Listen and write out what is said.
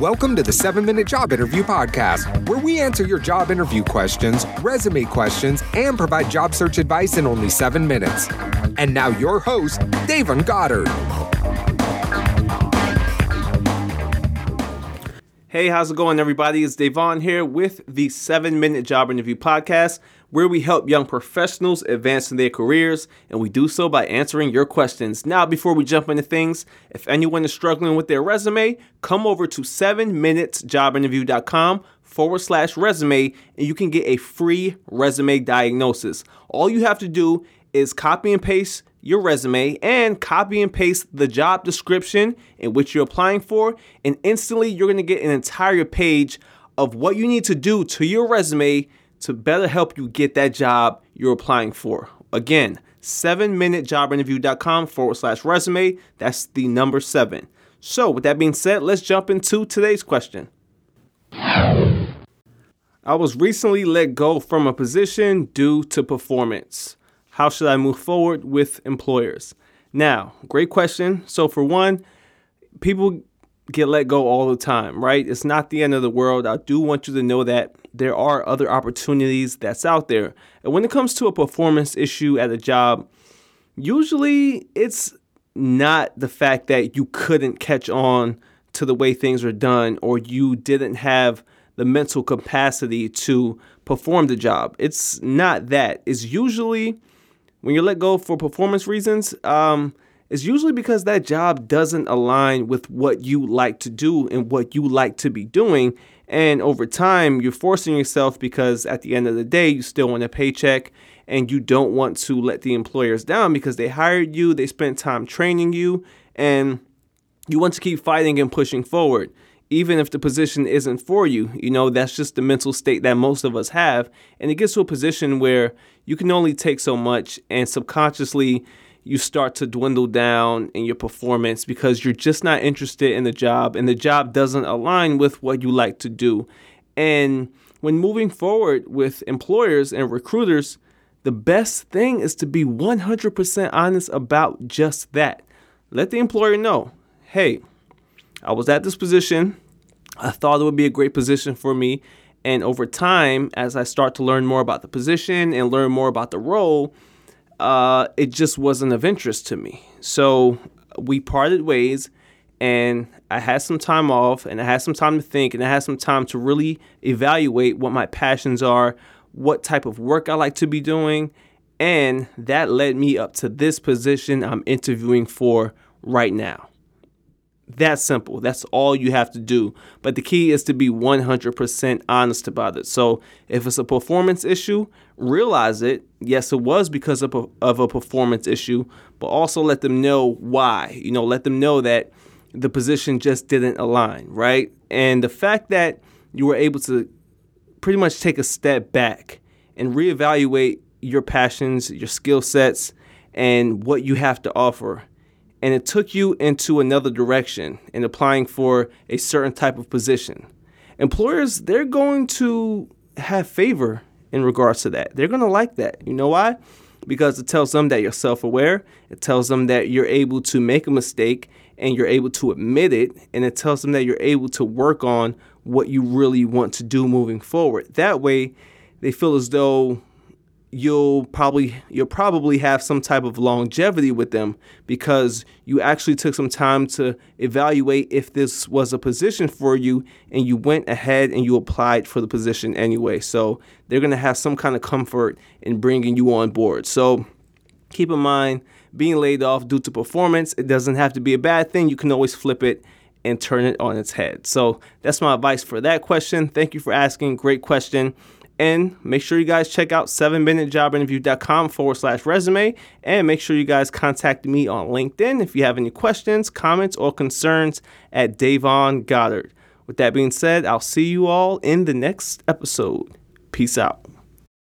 Welcome to the 7 Minute Job Interview Podcast, where we answer your job interview questions, resume questions, and provide job search advice in only 7 minutes. And now, your host, Davon Goddard. Hey, how's it going, everybody? It's Davon here with the 7 Minute Job Interview Podcast, where we help young professionals advance in their careers, and we do so by answering your questions. Now, before we jump into things, if anyone is struggling with their resume, come over to 7minutesjobinterview.com forward slash resume, and you can get a free resume diagnosis. All you have to do is copy and paste your resume and copy and paste the job description in which you're applying for, and instantly you're gonna get an entire page of what you need to do to your resume to better help you get that job you're applying for. Again, 7minutejobinterview.com forward slash resume. That's the number seven. So, with that being said, let's jump into today's question. I was recently let go from a position due to performance. How should I move forward with employers? Now, great question. So, for one, people get let go all the time, right? It's not the end of the world. I do want you to know that there are other opportunities that's out there. And when it comes to a performance issue at a job, usually it's not the fact that you couldn't catch on to the way things are done or you didn't have the mental capacity to perform the job. It's not that. It's usually when you're let go for performance reasons, um, it's usually because that job doesn't align with what you like to do and what you like to be doing. And over time, you're forcing yourself because at the end of the day, you still want a paycheck and you don't want to let the employers down because they hired you, they spent time training you, and you want to keep fighting and pushing forward. Even if the position isn't for you, you know, that's just the mental state that most of us have. And it gets to a position where you can only take so much, and subconsciously, you start to dwindle down in your performance because you're just not interested in the job and the job doesn't align with what you like to do. And when moving forward with employers and recruiters, the best thing is to be 100% honest about just that. Let the employer know hey, I was at this position. I thought it would be a great position for me. And over time, as I start to learn more about the position and learn more about the role, uh, it just wasn't of interest to me. So we parted ways, and I had some time off, and I had some time to think, and I had some time to really evaluate what my passions are, what type of work I like to be doing, and that led me up to this position I'm interviewing for right now. That's simple. That's all you have to do. But the key is to be 100% honest about it. So if it's a performance issue, realize it. Yes, it was because of a, of a performance issue, but also let them know why. You know, let them know that the position just didn't align, right? And the fact that you were able to pretty much take a step back and reevaluate your passions, your skill sets, and what you have to offer and it took you into another direction in applying for a certain type of position. Employers, they're going to have favor in regards to that. They're going to like that. You know why? Because it tells them that you're self aware, it tells them that you're able to make a mistake and you're able to admit it, and it tells them that you're able to work on what you really want to do moving forward. That way, they feel as though you'll probably you'll probably have some type of longevity with them because you actually took some time to evaluate if this was a position for you and you went ahead and you applied for the position anyway. So they're going to have some kind of comfort in bringing you on board. So keep in mind being laid off due to performance it doesn't have to be a bad thing. You can always flip it and turn it on its head. So that's my advice for that question. Thank you for asking. Great question and make sure you guys check out 7minutejobinterview.com forward slash resume. And make sure you guys contact me on LinkedIn if you have any questions, comments, or concerns at Davon Goddard. With that being said, I'll see you all in the next episode. Peace out.